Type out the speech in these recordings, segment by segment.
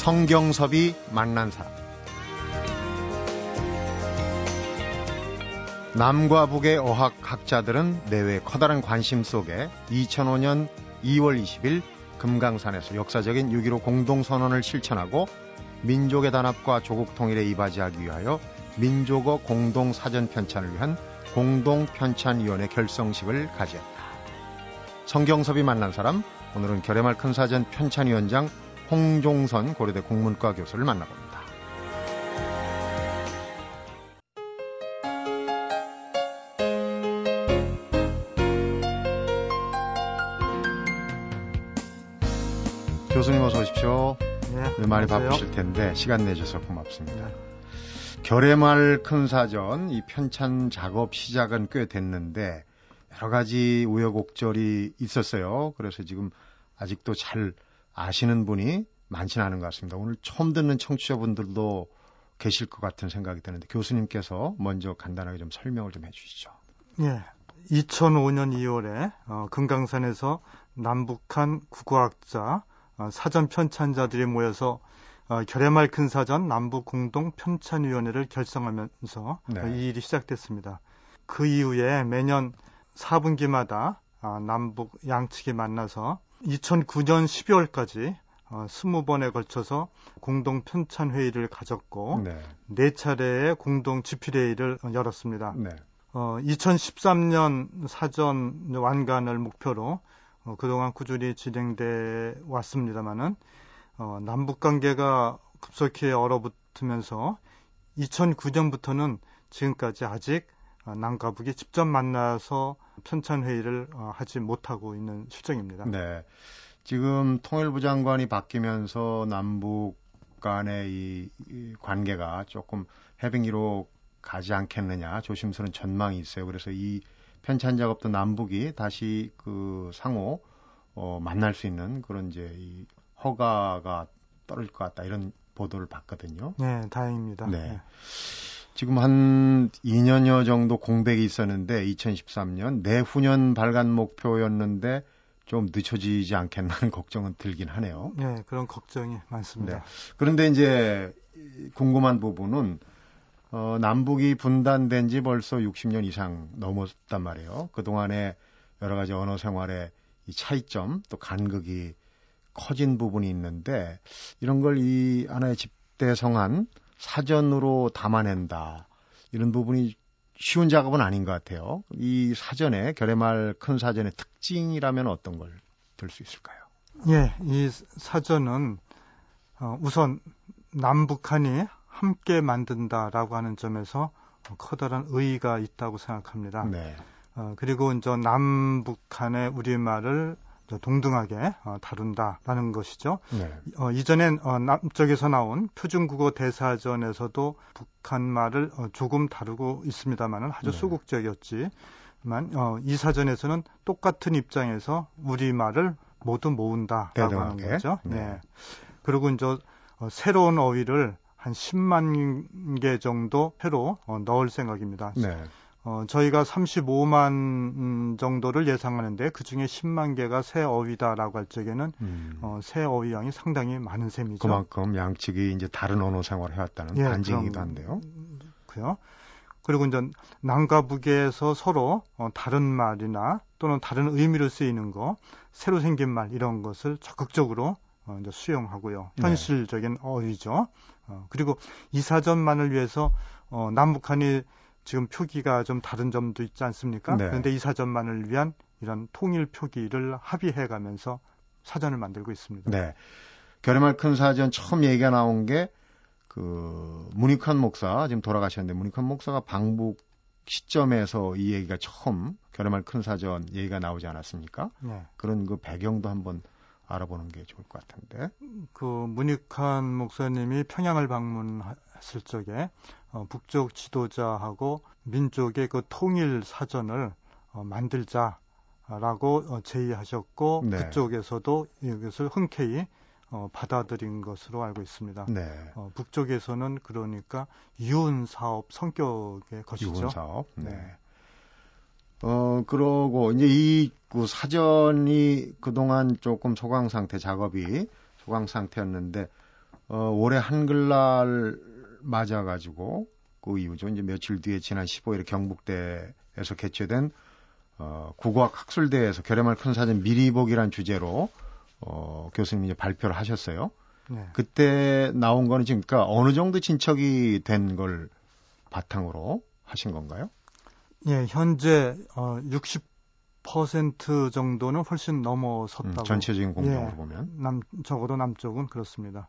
성경섭이 만난 사람 남과 북의 어학 학자들은 내외 커다란 관심 속에 2005년 2월 20일 금강산에서 역사적인 6.15 공동선언을 실천하고 민족의 단합과 조국 통일에 이바지하기 위하여 민족어 공동 사전 편찬을 위한 공동 편찬위원회 결성식을 가지었다. 성경섭이 만난 사람 오늘은 결의말 큰 사전 편찬위원장 홍종선 고려대 국문과 교수를 만나봅니다. 교수님 어서 오십시오. 네, 많이 바쁘실 텐데 시간 내주셔서 고맙습니다. 네. 결의말 큰 사전 이 편찬 작업 시작은 꽤 됐는데 여러 가지 우여곡절이 있었어요. 그래서 지금 아직도 잘 아시는 분이 많지는 않은 것 같습니다. 오늘 처음 듣는 청취자분들도 계실 것 같은 생각이 드는데 교수님께서 먼저 간단하게 좀 설명을 좀 해주시죠. 예. 2005년 2월에 어, 금강산에서 남북한 국어학자 어, 사전 편찬자들이 모여서 어, 결의말 큰 사전 남북 공동 편찬위원회를 결성하면서 네. 이 일이 시작됐습니다. 그 이후에 매년 4분기마다 어, 남북 양측이 만나서 2009년 12월까지 어, 20번에 걸쳐서 공동 편찬 회의를 가졌고 네. 네 차례의 공동 집필회의를 열었습니다. 네. 어, 2013년 사전 완간을 목표로 어, 그동안 꾸준히 진행돼 왔습니다만은 어, 남북 관계가 급속히 얼어붙으면서 2009년부터는 지금까지 아직 어, 남과 북이 직접 만나서 편찬 회의를 어, 하지 못하고 있는 실정입니다. 네. 지금 통일부 장관이 바뀌면서 남북 간의 이, 이 관계가 조금 해빙기로 가지 않겠느냐 조심스러운 전망이 있어요. 그래서 이 편찬 작업도 남북이 다시 그 상호 어, 만날 수 있는 그런 이제 이 허가가 떨어질 것 같다 이런 보도를 봤거든요. 네, 다행입니다. 네. 네. 지금 한 2년여 정도 공백이 있었는데 2013년 내후년 발간 목표였는데 좀 늦춰지지 않겠나는 걱정은 들긴 하네요. 네, 그런 걱정이 많습니다. 네. 그런데 이제 궁금한 부분은 어, 남북이 분단된 지 벌써 60년 이상 넘었단 말이에요. 그동안에 여러 가지 언어 생활의 이 차이점 또 간극이 커진 부분이 있는데 이런 걸 이 하나의 집대성한 사전으로 담아낸다. 이런 부분이 쉬운 작업은 아닌 것 같아요. 이 사전에 결의말 큰 사전의 특징이라면 어떤 걸 들 수 있을까요? 예, 이 사전은 어, 우선 남북한이 함께 만든다라고 하는 점에서 커다란 의의가 있다고 생각합니다. 네. 어, 그리고 이제 남북한의 우리말을 동등하게 어, 다룬다라는 것이죠. 네. 어, 이전엔 어, 남쪽에서 나온 표준국어 대사전에서도 북한 말을 어, 조금 다루고 있습니다만은 아주 네. 소극적이었지만 어, 이 사전에서는 똑같은 입장에서 우리 말을 모두 모은다라고 하는 거죠. 네. 네. 그리고 이제 어, 새로운 어휘를 한 10만 개 정도 새로 어, 넣을 생각입니다. 네. 어, 저희가 35만 음, 정도를 예상하는데 그 중에 10만 개가 새 어휘다라고 할 적에는 음. 어, 새 어휘 양이 상당히 많은 셈이죠. 그만큼 양측이 이제 다른 언어 생활을 해왔다는 예, 반증이기도 한데요. 그요. 그리고 이제 남과 북에서 서로 어, 다른 말이나 또는 다른 의미로 쓰이는 거, 새로 생긴 말 이런 것을 적극적으로 어, 이제 수용하고요. 네. 현실적인 네. 어휘죠. 어, 그리고 이 사전만을 위해서 어, 남북한이 지금 표기가 좀 다른 점도 있지 않습니까? 네. 그런데 이 사전만을 위한 이런 통일 표기를 합의해 가면서 사전을 만들고 있습니다. 네. 결의말 큰 사전 처음 얘기가 나온 게 그 문익환 목사 지금 돌아가셨는데 문익환 목사가 방북 시점에서 이 얘기가 처음 결의말 큰 사전 얘기가 나오지 않았습니까? 네. 그런 그 배경도 한번 알아보는 게 좋을 것 같은데. 그 문익환 목사님이 평양을 방문했을 적에 어, 북쪽 지도자하고 민족의 그 통일 사전을 어, 만들자라고 어, 제의하셨고 네. 그쪽에서도 이것을 흔쾌히 어, 받아들인 것으로 알고 있습니다. 네. 어, 북쪽에서는 그러니까 유은 사업 성격의 것이죠. 유은 사업. 네. 네. 어 그러고 이제 이 그 사전이 그동안 조금 소강 상태 작업이 소강 상태였는데 어, 올해 한글날 맞아가지고 그 이후죠. 이제 며칠 뒤에 지난 15일 경북대에서 개최된 어, 국어학 학술대회에서 결의말 큰 사전 미리 보기란 주제로 어, 교수님이 발표를 하셨어요. 네. 그때 나온 거는 지금 그러니까 어느 정도 진척이 된 걸 바탕으로 하신 건가요? 예, 현재 어, 60% 정도는 훨씬 넘어섰다고. 음, 전체적인 공정으로 예, 보면. 남 적어도 남쪽은 그렇습니다.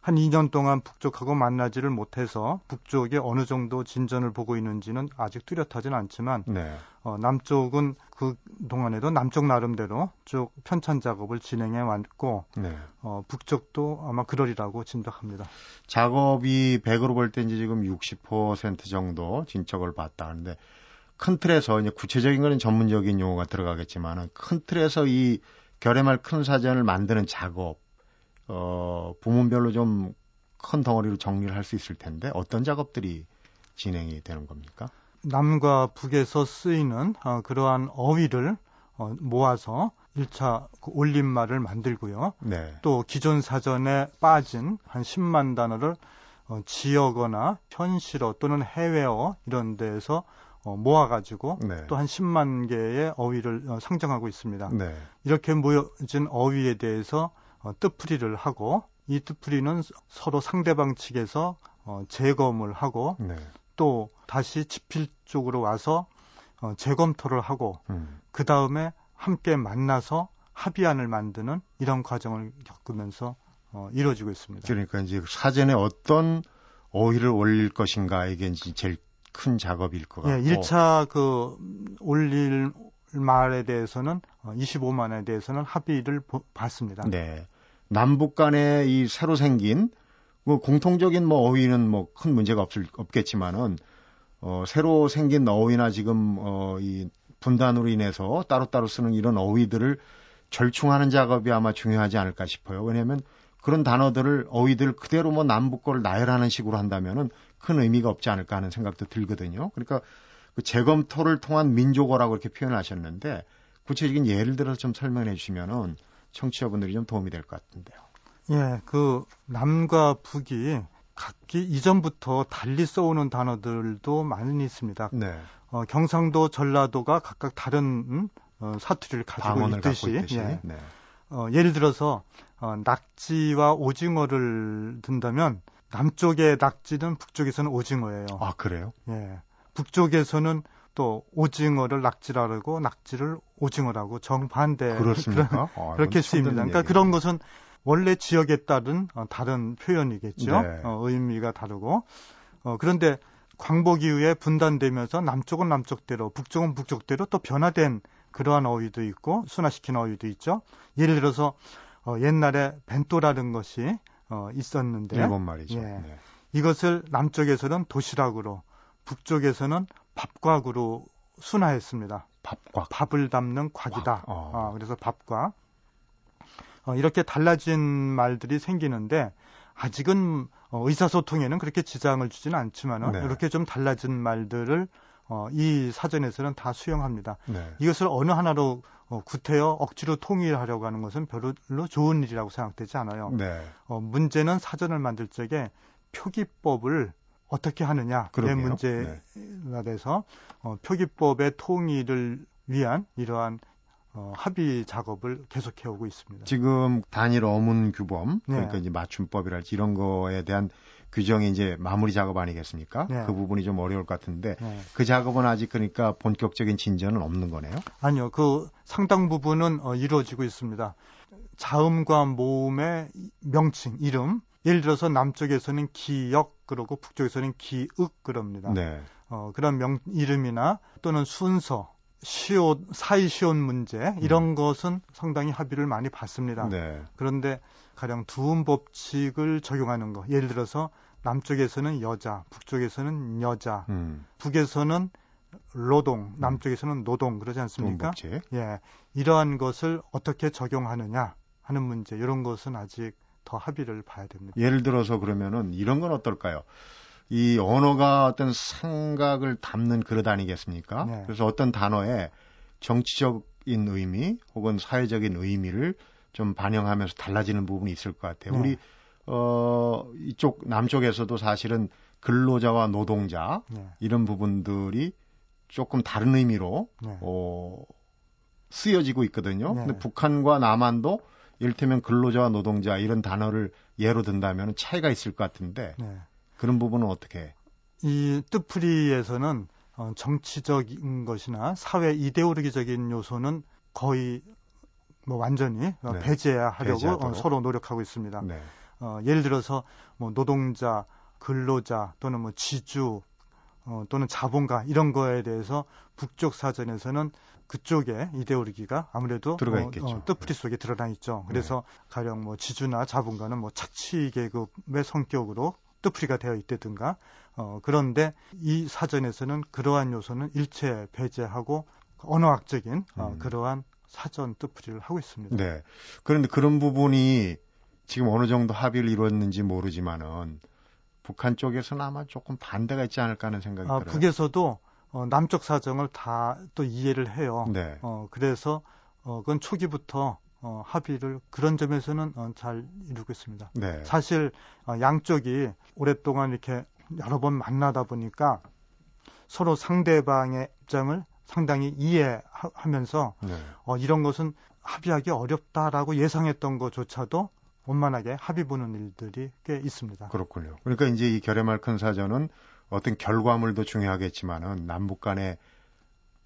한 2년 동안 북쪽하고 만나지를 못해서 북쪽이 어느 정도 진전을 보고 있는지는 아직 뚜렷하진 않지만 네. 어, 남쪽은 그 동안에도 남쪽 나름대로 쭉 편찬 작업을 진행해 왔고 네. 어, 북쪽도 아마 그러리라고 짐작합니다. 작업이 100으로 볼 때 이제 지금 60% 정도 진척을 봤다 하는데 큰 틀에서 이제 구체적인 거는 전문적인 용어가 들어가겠지만은 큰 틀에서 이 결의말 큰 사전을 만드는 작업 어, 부문별로 좀 큰 덩어리로 정리를 할 수 있을 텐데 어떤 작업들이 진행이 되는 겁니까? 남과 북에서 쓰이는 어, 그러한 어휘를 어, 모아서 1차 그 올림말을 만들고요. 네. 또 기존 사전에 빠진 한 10만 단어를 어, 지역어나 현실어 또는 해외어 이런 데에서 어, 모아가지고 네. 또한 10만 개의 어휘를 어, 상정하고 있습니다. 네. 이렇게 모여진 어휘에 대해서 어, 뜻풀이를 하고 이 뜻풀이는 서로 상대방 측에서 어, 재검을 하고 네. 또 다시 지필 쪽으로 와서 어, 재검토를 하고 음. 그 다음에 함께 만나서 합의안을 만드는 이런 과정을 겪으면서 어, 이루어지고 있습니다. 그러니까 이제 사전에 어떤 어휘를 올릴 것인가 이게 이제 제일 큰 작업일 것 같고. 예, 1차 그 올릴 말에 대해서는 25만에 어, 대해서는 합의를 봤습니다. 네. 남북 간에 이 새로 생긴 뭐 공통적인 뭐 어휘는 뭐 큰 문제가 없을 없겠지만은 어 새로 생긴 어휘나 지금 어이 분단으로 인해서 따로따로 쓰는 이런 어휘들을 절충하는 작업이 아마 중요하지 않을까 싶어요. 왜냐하면 그런 단어들을 어휘들 그대로 뭐 남북 거를 나열하는 식으로 한다면은 큰 의미가 없지 않을까 하는 생각도 들거든요. 그러니까 그 재검토를 통한 민족어라고 이렇게 표현하셨는데 구체적인 예를 들어서 좀 설명해 주시면은 청취자분들이 좀 도움이 될 것 같은데요. 예, 그 남과 북이 각기 이전부터 달리 써오는 단어들도 많이 있습니다. 네. 어, 경상도, 전라도가 각각 다른 음, 어, 사투리를 가지고 있듯이, 있듯이. 예. 네. 어, 예를 들어서 어, 낙지와 오징어를 든다면 남쪽의 낙지는 북쪽에서는 오징어예요. 아 그래요? 예. 북쪽에서는 또 오징어를 낙지라고 낙지를 오징어라고 정반대 그렇습니까? 아, 그렇게 쓰입니다. 그러니까 그런 것은 원래 지역에 따른 어, 다른 표현이겠죠. 네. 어, 의미가 다르고 어, 그런데 광복 이후에 분단되면서 남쪽은 남쪽대로 북쪽은 북쪽대로 또 변화된 그러한 어휘도 있고 순화시킨 어휘도 있죠. 예를 들어서 어, 옛날에 벤토라는 것이 어, 있었는데 일본 말이죠. 예, 네. 이것을 남쪽에서는 도시락으로 북쪽에서는 밥곽으로 순화했습니다. 밥곽. 밥을 담는 곽이다. 어. 어, 그래서 밥곽. 어, 이렇게 달라진 말들이 생기는데 아직은 어, 의사소통에는 그렇게 지장을 주지는 않지만 네. 이렇게 좀 달라진 말들을 어, 이 사전에서는 다 수용합니다. 네. 이것을 어느 하나로 어, 구태여 억지로 통일하려고 하는 것은 별로 좋은 일이라고 생각되지 않아요. 네. 어, 문제는 사전을 만들 적에 표기법을 어떻게 하느냐의 문제가 네. 돼서 어, 표기법의 통일을 위한 이러한 어, 합의 작업을 계속해 오고 있습니다. 지금 단일 어문 규범 네. 그러니까 이제 맞춤법이랄지 이런 거에 대한 규정이 이제 마무리 작업 아니겠습니까? 네. 그 부분이 좀 어려울 것 같은데 네. 그 작업은 아직 그러니까 본격적인 진전은 없는 거네요. 아니요, 그 상당 부분은 어, 이루어지고 있습니다. 자음과 모음의 명칭, 이름 예를 들어서 남쪽에서는 기역 그러고 북쪽에서는 기읍 그럽니다. 네. 어, 그런 명 이름이나 또는 순서, 시옷, 사이 시옷 문제 이런 음. 것은 상당히 합의를 많이 받습니다. 네. 그런데 가령 두음 법칙을 적용하는 거, 예를 들어서 남쪽에서는 여자, 북쪽에서는 여자, 음. 북에서는 노동, 남쪽에서는 노동 그러지 않습니까? 예, 이러한 것을 어떻게 적용하느냐 하는 문제 이런 것은 아직 더 합의를 봐야 됩니다. 예를 들어서 그러면은 이런 건 어떨까요? 이 언어가 어떤 생각을 담는 그릇 아니겠습니까? 네. 그래서 어떤 단어에 정치적인 의미 혹은 사회적인 의미를 좀 반영하면서 달라지는 부분이 있을 것 같아요. 네. 우리 어, 이쪽 남쪽에서도 사실은 근로자와 노동자 네. 이런 부분들이 조금 다른 의미로 네. 어, 쓰여지고 있거든요. 네. 근데 북한과 남한도 이를테면 근로자와 노동자 이런 단어를 예로 든다면 차이가 있을 것 같은데 네. 그런 부분은 어떻게? 이 뜻풀이에서는 어, 정치적인 것이나 사회 이데올로기적인 요소는 거의 뭐 완전히 어, 네. 배제하려고 배제하도록. 어, 서로 노력하고 있습니다. 네. 어, 예를 들어서 뭐 노동자, 근로자 또는 뭐 지주 어, 또는 자본가 이런 거에 대해서 북쪽 사전에서는 그쪽의 이데올로기가 아무래도 들어가 어, 있겠죠. 네. 어, 뜻풀이 속에 드러나 있죠. 그래서 가령 뭐 지주나 자본가는 뭐 착취 계급의 성격으로 뜻풀이가 되어 있다든가 어, 그런데 이 사전에서는 그러한 요소는 일체 배제하고 언어학적인 어, 음. 그러한 사전 뜻풀이를 하고 있습니다. 네. 그런데 그런 부분이 지금 어느 정도 합의를 이뤘는지 모르지만은 북한 쪽에서는 아마 조금 반대가 있지 않을까 하는 생각이 아, 들어요. 북에서도 어, 남쪽 사정을 다 또 이해를 해요. 네. 어, 그래서 어, 그건 초기부터 어, 합의를 그런 점에서는 어, 잘 이루고 있습니다. 네. 사실 어, 양쪽이 오랫동안 이렇게 여러 번 만나다 보니까 서로 상대방의 입장을 상당히 이해하면서 네. 어, 이런 것은 합의하기 어렵다라고 예상했던 것조차도 원만하게 합의 보는 일들이 꽤 있습니다. 그렇군요. 그러니까 이제 이 결의말 큰 사전은 어떤 결과물도 중요하겠지만은 남북 간에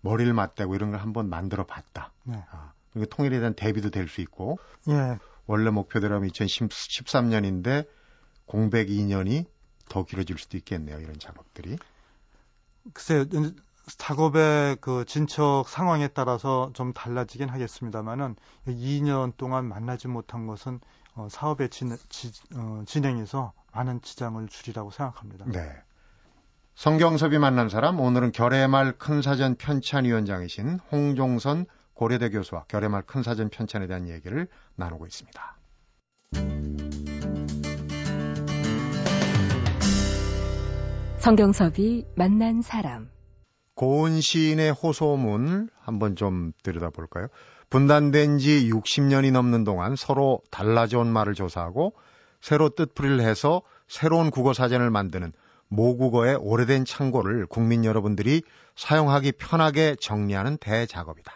머리를 맞대고 이런 걸 한번 만들어 봤다. 네. 아, 그러니까 통일에 대한 대비도 될 수 있고 예, 원래 목표대로면 2013년인데 공백 2년이 더 길어질 수도 있겠네요. 이런 작업들이. 글쎄요, 작업의 그 진척 상황에 따라서 좀 달라지긴 하겠습니다만은 2년 동안 만나지 못한 것은 어, 사업의 진, 지, 어, 진행에서 많은 지장을 줄이라고 생각합니다. 네. 성경섭이 만난 사람 오늘은 결의말 큰사전 편찬위원장이신 홍종선 고려대 교수와 결의말 큰사전 편찬에 대한 얘기를 나누고 있습니다. 성경섭이 만난 사람. 고은 시인의 호소문 한번 좀 들여다볼까요? 분단된 지 60년이 넘는 동안 서로 달라져 온 말을 조사하고 새로 뜻풀이를 해서 새로운 국어 사전을 만드는 모국어의 오래된 창고를 국민 여러분들이 사용하기 편하게 정리하는 대작업이다.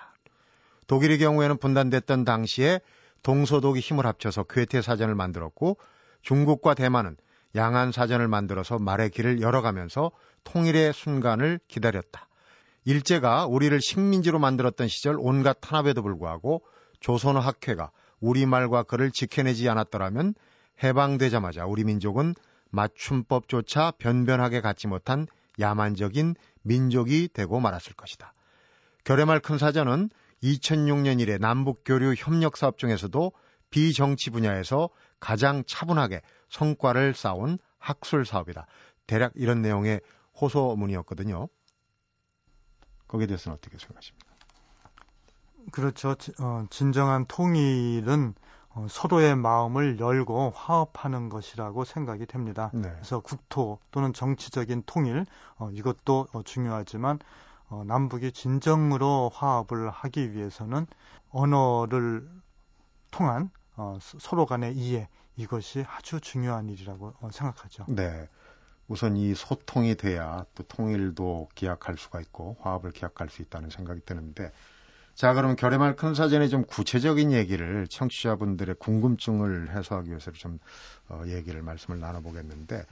독일의 경우에는 분단됐던 당시에 동서독이 힘을 합쳐서 괴테 사전을 만들었고 중국과 대만은 양안 사전을 만들어서 말의 길을 열어가면서 통일의 순간을 기다렸다. 일제가 우리를 식민지로 만들었던 시절 온갖 탄압에도 불구하고 조선어 학회가 우리말과 글을 지켜내지 않았더라면 해방되자마자 우리 민족은 맞춤법조차 변변하게 갖지 못한 야만적인 민족이 되고 말았을 것이다. 결의말 큰 사전은 2006년 이래 남북교류 협력 사업 중에서도 비정치 분야에서 가장 차분하게 성과를 쌓은 학술 사업이다. 대략 이런 내용의 호소문이었거든요. 거기에 대해서는 어떻게 생각하십니까? 그렇죠. 지- 어, 진정한 통일은 어, 서로의 마음을 열고 화합하는 것이라고 생각이 됩니다. 네. 그래서 국토 또는 정치적인 통일 어, 이것도 어, 중요하지만 어, 남북이 진정으로 화합을 하기 위해서는 언어를 통한 어, 서- 서로 간의 이해 이것이 아주 중요한 일이라고 어, 생각하죠. 네. 우선 이 소통이 돼야 또 통일도 기약할 수가 있고 화합을 기약할 수 있다는 생각이 드는데 자 그럼 결의말 큰 사전의 좀 구체적인 얘기를 청취자분들의 궁금증을 해소하기 위해서 좀 어, 얘기를 말씀을 나눠보겠는데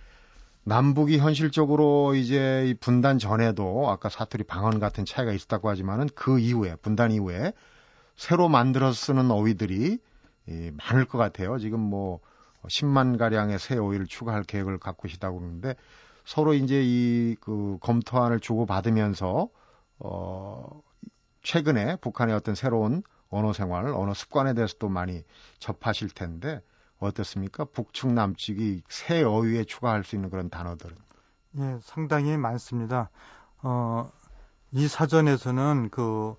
남북이 현실적으로 이제 이 분단 전에도 아까 사투리 방언 같은 차이가 있었다고 하지만은 그 이후에 분단 이후에 새로 만들어 쓰는 어휘들이 이, 많을 것 같아요. 지금 뭐 10만 가량의 새 어휘를 추가할 계획을 갖고 계시다고 그러는데 서로 이제 이 그 검토안을 주고 받으면서 어 최근에 북한의 어떤 새로운 언어 생활, 언어 습관에 대해서도 많이 접하실 텐데 어떻습니까? 북측 남측이 새 어휘에 추가할 수 있는 그런 단어들은 예, 상당히 많습니다. 어, 이 사전에서는 그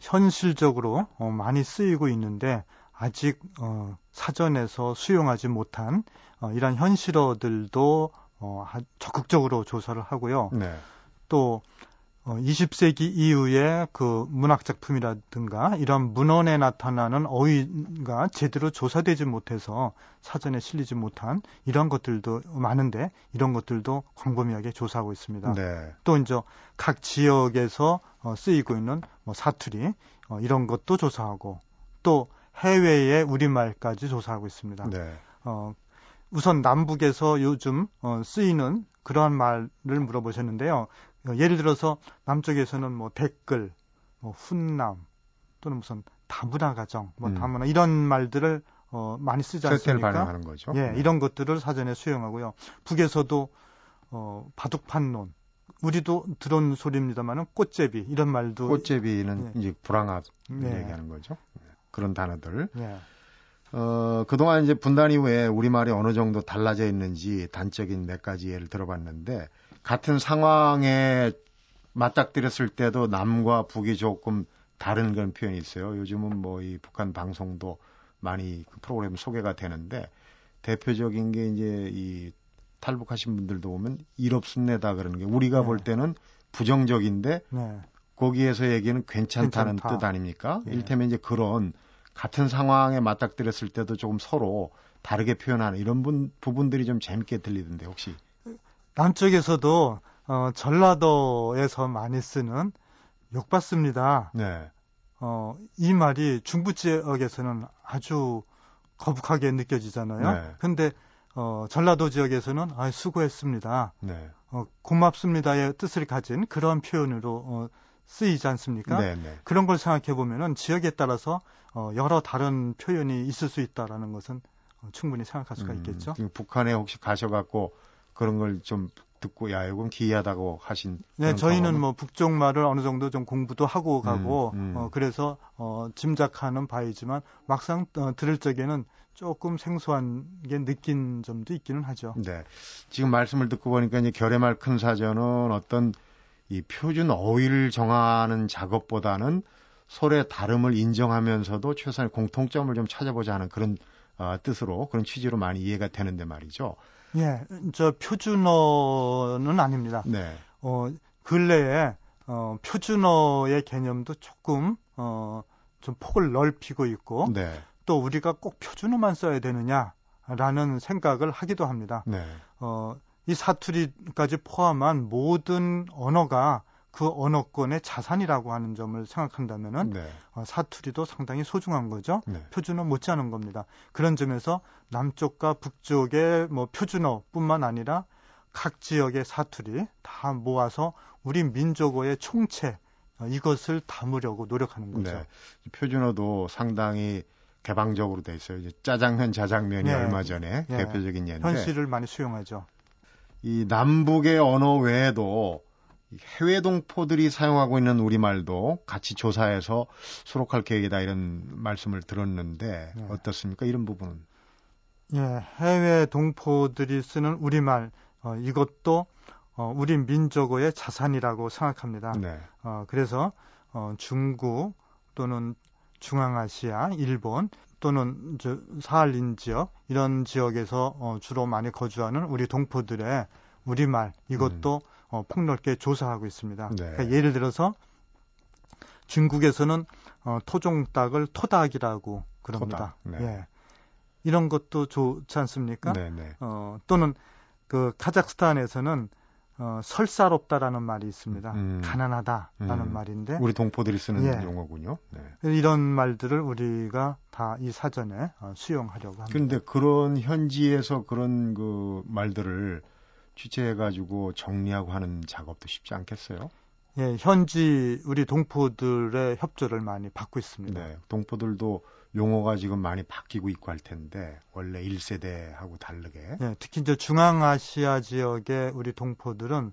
현실적으로 어, 많이 쓰이고 있는데 아직 어, 사전에서 수용하지 못한 어, 이런 현실어들도 어, 아- 적극적으로 조사를 하고요. 네. 또 어, 20세기 이후에 그 문학 작품이라든가 이런 문헌에 나타나는 어휘가 제대로 조사되지 못해서 사전에 실리지 못한 이런 것들도 많은데 이런 것들도 광범위하게 조사하고 있습니다. 네. 또 이제 각 지역에서 어, 쓰이고 있는 뭐 사투리 어, 이런 것도 조사하고 또 해외의 우리말까지 조사하고 있습니다. 네. 어, 우선 남북에서 요즘 어, 쓰이는 그러한 말을 물어보셨는데요. 어, 예를 들어서 남쪽에서는 뭐 댓글, 뭐 훈남 또는 무슨 다문화 가정, 뭐 음. 다문화 이런 말들을 어, 많이 쓰지 않습니까? 반영하는 거죠. 예, 네. 이런 것들을 사전에 수용하고요. 북에서도 어, 바둑판론, 우리도 들은 소리입니다만은 꽃제비 이런 말도 꽃제비는 예. 이제 불황합 네. 얘기하는 거죠. 네. 그런 단어들. 예, 어, 그동안 이제 분단 이후에 우리말이 어느 정도 달라져 있는지 단적인 몇 가지 예를 들어봤는데 같은 상황에 맞닥뜨렸을 때도 남과 북이 조금 다른 그런 표현이 있어요. 요즘은 뭐 이 북한 방송도 많이 그 프로그램 소개가 되는데 대표적인 게 이제 이 탈북하신 분들도 보면 일 없습니다 그러는 게 우리가 네. 볼 때는 부정적인데 네, 거기에서 얘기는 괜찮다는 괜찮다. 뜻 아닙니까? 예. 일테면 이제 그런 같은 상황에 맞닥뜨렸을 때도 조금 서로 다르게 표현하는 이런 분, 부분들이 좀 재밌게 들리던데 혹시 남쪽에서도 어, 전라도에서 많이 쓰는 욕받습니다. 네, 어, 이 말이 중부 지역에서는 아주 거북하게 느껴지잖아요. 네. 근데 어, 전라도 지역에서는 아, 수고했습니다. 네, 어, 고맙습니다의 뜻을 가진 그런 표현으로 어, 쓰이지 않습니까? 네, 네. 그런 걸 생각해 보면은 지역에 따라서 어, 여러 다른 표현이 있을 수 있다라는 것은 어, 충분히 생각할 수가 음, 있겠죠. 지금 북한에 혹시 가셔갖고 그런 걸 좀 듣고 야 이건 기이하다고 하신 네, 저희는 경험은? 뭐 북쪽 말을 어느 정도 좀 공부도 하고 가고 음, 음. 어, 그래서 어, 짐작하는 바이지만 막상 어, 들을 적에는 조금 생소한 게 느낀 점도 있기는 하죠. 네. 지금 말씀을 듣고 보니까 이제 결의말 큰 사전은 어떤 이 표준 어휘를 정하는 작업보다는 서로의 다름을 인정하면서도 최소한의 공통점을 좀 찾아보자 하는 그런 어, 뜻으로 그런 취지로 많이 이해가 되는데 말이죠. 예, 저 표준어는 아닙니다. 네. 어, 근래에 어, 표준어의 개념도 조금 어, 좀 폭을 넓히고 있고 네. 또 우리가 꼭 표준어만 써야 되느냐라는 생각을 하기도 합니다. 네. 어, 이 사투리까지 포함한 모든 언어가 그 언어권의 자산이라고 하는 점을 생각한다면은 네. 어, 사투리도 상당히 소중한 거죠. 네. 표준어 못지않은 겁니다. 그런 점에서 남쪽과 북쪽의 뭐 표준어뿐만 아니라 각 지역의 사투리 다 모아서 우리 민족어의 총체 어, 이것을 담으려고 노력하는 거죠. 네. 표준어도 상당히 개방적으로 돼 있어요. 이제 짜장면, 자장면이 네. 얼마 전에 네. 대표적인 예인데 현실을 많이 수용하죠. 이 남북의 언어 외에도 이 해외 동포들이 사용하고 있는 우리말도 같이 조사해서 수록할 계획이다 이런 말씀을 들었는데 네. 어떻습니까? 이런 부분은 예, 해외 동포들이 쓰는 우리말 어, 이것도 어, 우리 민족어의 자산이라고 생각합니다. 네. 어, 그래서 어, 중국 또는 중앙아시아, 일본 또는 저 사할린 지역 이런 지역에서 어, 주로 많이 거주하는 우리 동포들의 우리말 이것도 어, 폭넓게 조사하고 있습니다. 네. 그러니까 예를 들어서 중국에서는 어, 토종닭을 토닭이라고 그럽니다. 토닭, 네. 예. 이런 것도 좋지 않습니까? 네, 네. 어, 또는 그 카자흐스탄에서는 어, 설사롭다라는 말이 있습니다. 음. 가난하다라는 음. 말인데 우리 동포들이 쓰는 예. 용어군요. 네. 이런 말들을 우리가 다 이 사전에 어, 수용하려고 합니다. 그런데 그런 현지에서 그런 그 말들을 취재해 가지고 정리하고 하는 작업도 쉽지 않겠어요? 예, 현지 우리 동포들의 협조를 많이 받고 있습니다. 네. 동포들도 용어가 지금 많이 바뀌고 있고 할 텐데 원래 1세대하고 다르게 예, 특히 이제 중앙아시아 지역의 우리 동포들은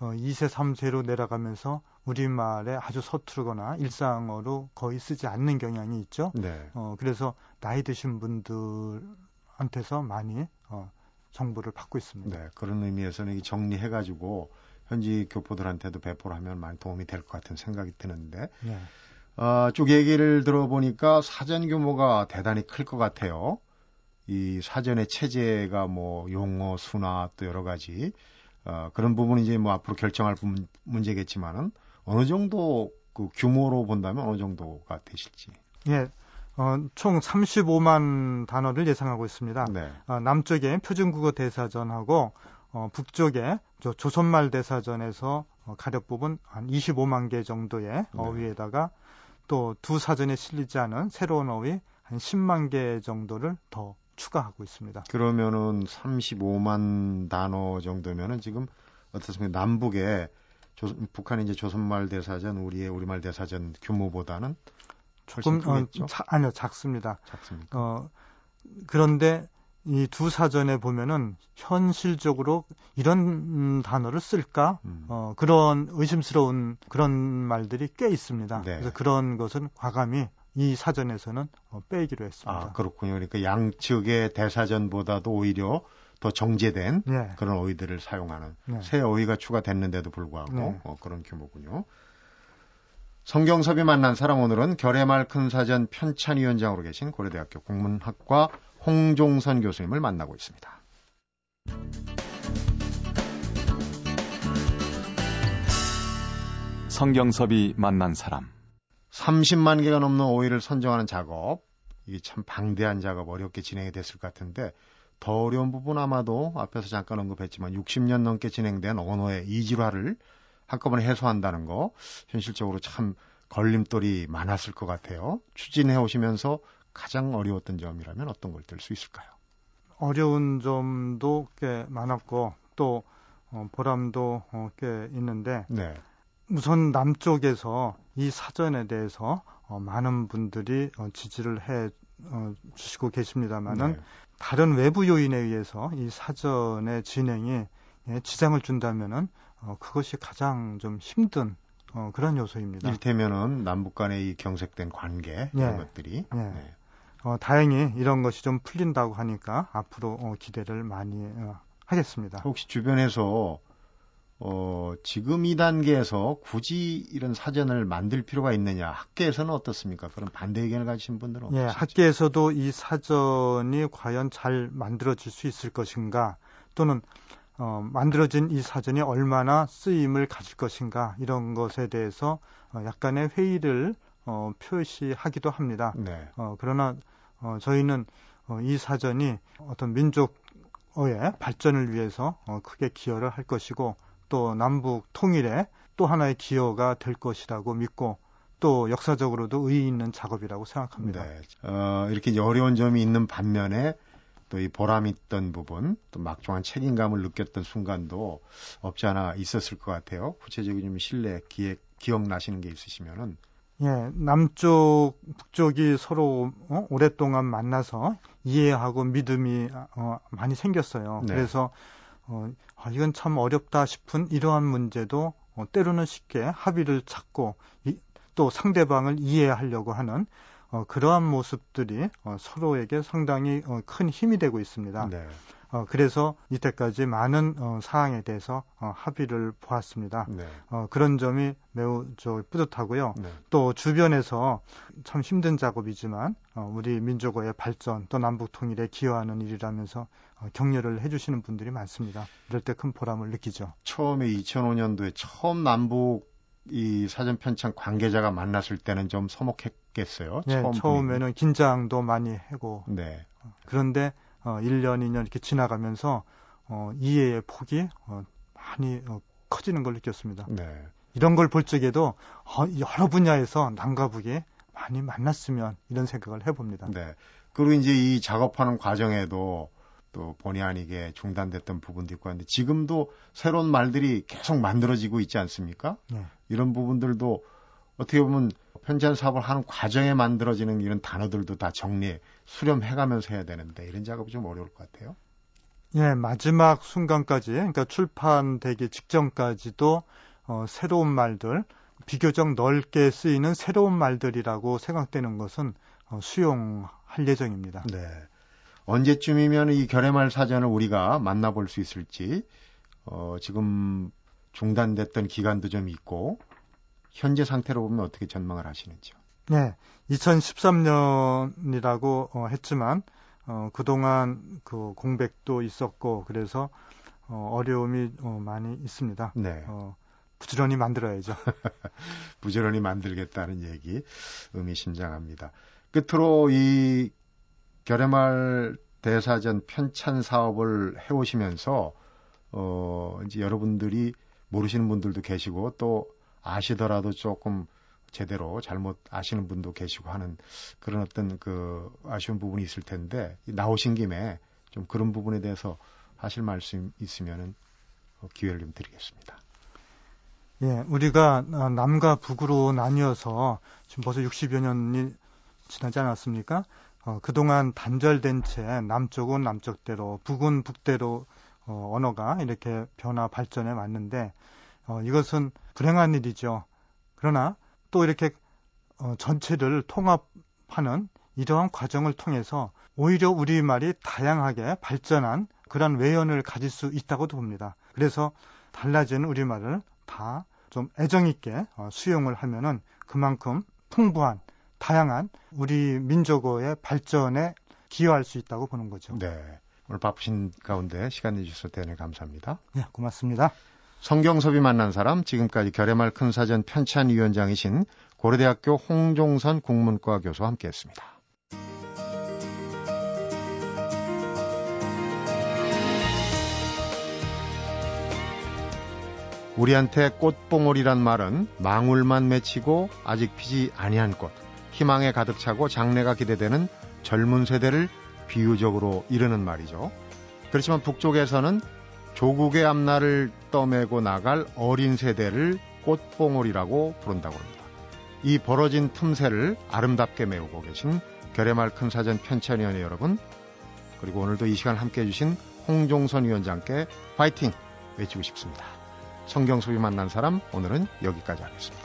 어, 2세, 3세로 내려가면서 우리말에 아주 서투르거나 일상어로 거의 쓰지 않는 경향이 있죠. 네. 어, 그래서 나이 드신 분들한테서 많이 어, 정보를 받고 있습니다. 네, 그런 의미에서는 이 정리해가지고 현지 교포들한테도 배포를 하면 많이 도움이 될 것 같은 생각이 드는데 예. 어, 쭉 얘기를 들어보니까 사전 규모가 대단히 클 것 같아요. 이 사전의 체제가 뭐 용어, 수나 또 여러 가지 어, 그런 부분이 이제 뭐 앞으로 결정할 부- 문제겠지만은 어느 정도 그 규모로 본다면 어느 정도가 되실지. 예, 어, 총 35만 단어를 예상하고 있습니다. 네. 어, 남쪽에 표준국어 대사전하고 어, 북쪽에 저 조선말 대사전에서 어, 가력 부분 한 25만 개 정도의 네. 어휘에다가 또두 사전에 실리지 않은 새로운 어휘 한 10만 개 정도를 더 추가하고 있습니다. 그러면은 35만 단어 정도면은 지금 어떻습니까? 남북에 조, 북한이 이제 조선말 대사전, 우리의 우리말 대사전 규모보다는 훨씬 어, 크겠죠? 차- 아니요 작습니다. 작습니까? 어, 그런데 이 두 사전에 보면은 현실적으로 이런 음, 단어를 쓸까? 음. 어, 그런 의심스러운 그런 말들이 꽤 있습니다. 네. 그래서 그런 것은 과감히 이 사전에서는 어, 빼기로 했습니다. 아, 그렇군요. 그러니까 양측의 대사전보다도 오히려 더 정제된 예. 그런 어휘들을 사용하는 네. 새 어휘가 추가됐는데도 불구하고 네. 어, 그런 규모군요. 성경섭이 만난 사람 오늘은 결의말 큰 사전 편찬위원장으로 계신 고려대학교 국문학과 홍종선 교수님을 만나고 있습니다. 성경섭이 만난 사람. 30만 개가 넘는 오이를 선정하는 작업, 이게 참 방대한 작업, 어렵게 진행이 됐을 것 같은데, 더 어려운 부분 아마도 앞에서 잠깐 언급했지만 60년 넘게 진행된 언어의 이질화를 한꺼번에 해소한다는 거, 현실적으로 참 걸림돌이 많았을 것 같아요. 추진해 오시면서 가장 어려웠던 점이라면 어떤 걸 들 수 있을까요? 어려운 점도 꽤 많았고 또 어, 보람도 어, 꽤 있는데 네. 우선 남쪽에서 이 사전에 대해서 어, 많은 분들이 어, 지지를 해 어, 주시고 계십니다만은 네. 다른 외부 요인에 의해서 이 사전의 진행이 예, 지장을 준다면은 어, 그것이 가장 좀 힘든 어, 그런 요소입니다. 일테면은 남북 간의 이 경색된 관계 이런 예. 것들이 예. 네. 어, 다행히 이런 것이 좀 풀린다고 하니까 앞으로 어, 기대를 많이 어, 하겠습니다. 혹시 주변에서 어, 지금 이 단계에서 굳이 이런 사전을 만들 필요가 있느냐? 학계에서는 어떻습니까? 그런 반대 의견을 가지신 분들은 예, 없으시죠? 학계에서도 이 사전이 과연 잘 만들어질 수 있을 것인가 또는 어, 만들어진 이 사전이 얼마나 쓰임을 가질 것인가 이런 것에 대해서 어, 약간의 회의를 어, 표시하기도 합니다. 네. 어, 그러나 어, 저희는 어, 이 사전이 어떤 민족의 발전을 위해서 어, 크게 기여를 할 것이고 또 남북 통일에 또 하나의 기여가 될 것이라고 믿고 또 역사적으로도 의의 있는 작업이라고 생각합니다. 네. 어, 이렇게 어려운 점이 있는 반면에 또 이 보람 있던 부분, 또 막중한 책임감을 느꼈던 순간도 없지 않아 있었을 것 같아요. 구체적인 좀 신뢰, 기획, 기억나시는 게 있으시면은 예, 남쪽, 북쪽이 서로 어, 오랫동안 만나서 이해하고 믿음이 어, 많이 생겼어요. 네. 그래서 어, 아, 이건 참 어렵다 싶은 이러한 문제도 어, 때로는 쉽게 합의를 찾고 이- 또 상대방을 이해하려고 하는 어, 그러한 모습들이 어, 서로에게 상당히 어, 큰 힘이 되고 있습니다. 네. 어, 그래서 이때까지 많은 어, 사항에 대해서 어, 합의를 보았습니다. 네. 어, 그런 점이 매우 저 뿌듯하고요. 네. 또 주변에서 참 힘든 작업이지만 어, 우리 민족의 발전 또 남북 통일에 기여하는 일이라면서 어, 격려를 해주시는 분들이 많습니다. 이럴 때 큰 보람을 느끼죠. 처음에 2005년도에 처음 남북 이 사전 편찬 관계자가 만났을 때는 좀 서먹했 겠어요. 예, 처음 처음에는 긴장도 많이 하고. 네. 그런데 어, 1년, 2년 이렇게 지나가면서 어, 이해의 폭이 어, 많이 어, 커지는 걸 느꼈습니다. 네. 이런 걸 볼 적에도 어, 여러 분야에서 남과 북이 많이 만났으면 이런 생각을 해 봅니다. 네. 그리고 이제 이 작업하는 과정에도 또 본의 아니게 중단됐던 부분도 있고 한데 지금도 새로운 말들이 계속 만들어지고 있지 않습니까? 네. 이런 부분들도 어떻게 보면 편찬 사업을 하는 과정에 만들어지는 이런 단어들도 다 정리, 수렴해가면서 해야 되는데 이런 작업이 좀 어려울 것 같아요. 예, 마지막 순간까지, 그러니까 출판되기 직전까지도 어, 새로운 말들, 비교적 넓게 쓰이는 새로운 말들이라고 생각되는 것은 어, 수용할 예정입니다. 네. 언제쯤이면 이 결의말 사전을 우리가 만나볼 수 있을지, 어, 지금 중단됐던 기간도 좀 있고, 현재 상태로 보면 어떻게 전망을 하시는지요? 네, 2013년이라고 어, 했지만 어, 그동안 그 공백도 있었고 그래서 어, 어려움이 어, 많이 있습니다. 네. 어, 부지런히 만들어야죠. 부지런히 만들겠다는 얘기 의미심장합니다. 끝으로 이 결해말 대사전 편찬 사업을 해오시면서 어 이제 여러분들이 모르시는 분들도 계시고 또 아시더라도 조금 제대로 잘못 아시는 분도 계시고 하는 그런 어떤 그 아쉬운 부분이 있을 텐데 나오신 김에 좀 그런 부분에 대해서 하실 말씀 있으면은 어, 기회를 좀 드리겠습니다. 예, 우리가 어, 남과 북으로 나뉘어서 지금 벌써 60여 년이 지나지 않았습니까? 어, 그동안 단절된 채 남쪽은 남쪽대로, 북은 북대로 어, 언어가 이렇게 변화 발전해 왔는데 어, 이것은 불행한 일이죠. 그러나 또 이렇게 어, 전체를 통합하는 이러한 과정을 통해서 오히려 우리말이 다양하게 발전한 그런 외연을 가질 수 있다고도 봅니다. 그래서 달라진 우리말을 다 좀 애정 있게 어, 수용을 하면은 그만큼 풍부한 다양한 우리 민족어의 발전에 기여할 수 있다고 보는 거죠. 네. 오늘 바쁘신 가운데 시간 내주셔서 대단히 감사합니다. 네, 고맙습니다. 성경섭이 만난 사람 지금까지 결해말 큰 사전 편찬 위원장이신 고려대학교 홍종선 국문과 교수와 함께했습니다. 우리한테 꽃봉오리란 말은 망울만 맺히고 아직 피지 아니한 꽃, 희망에 가득 차고 장래가 기대되는 젊은 세대를 비유적으로 이르는 말이죠. 그렇지만 북쪽에서는 조국의 앞날을 떠매고 나갈 어린 세대를 꽃봉오리라고 부른다고 합니다. 이 벌어진 틈새를 아름답게 메우고 계신 결의말 큰 사전 편찬위원회 여러분, 그리고 오늘도 이 시간 함께 해 주신 홍종선 위원장께 파이팅 외치고 싶습니다. 성경섭이 만난 사람 오늘은 여기까지 하겠습니다.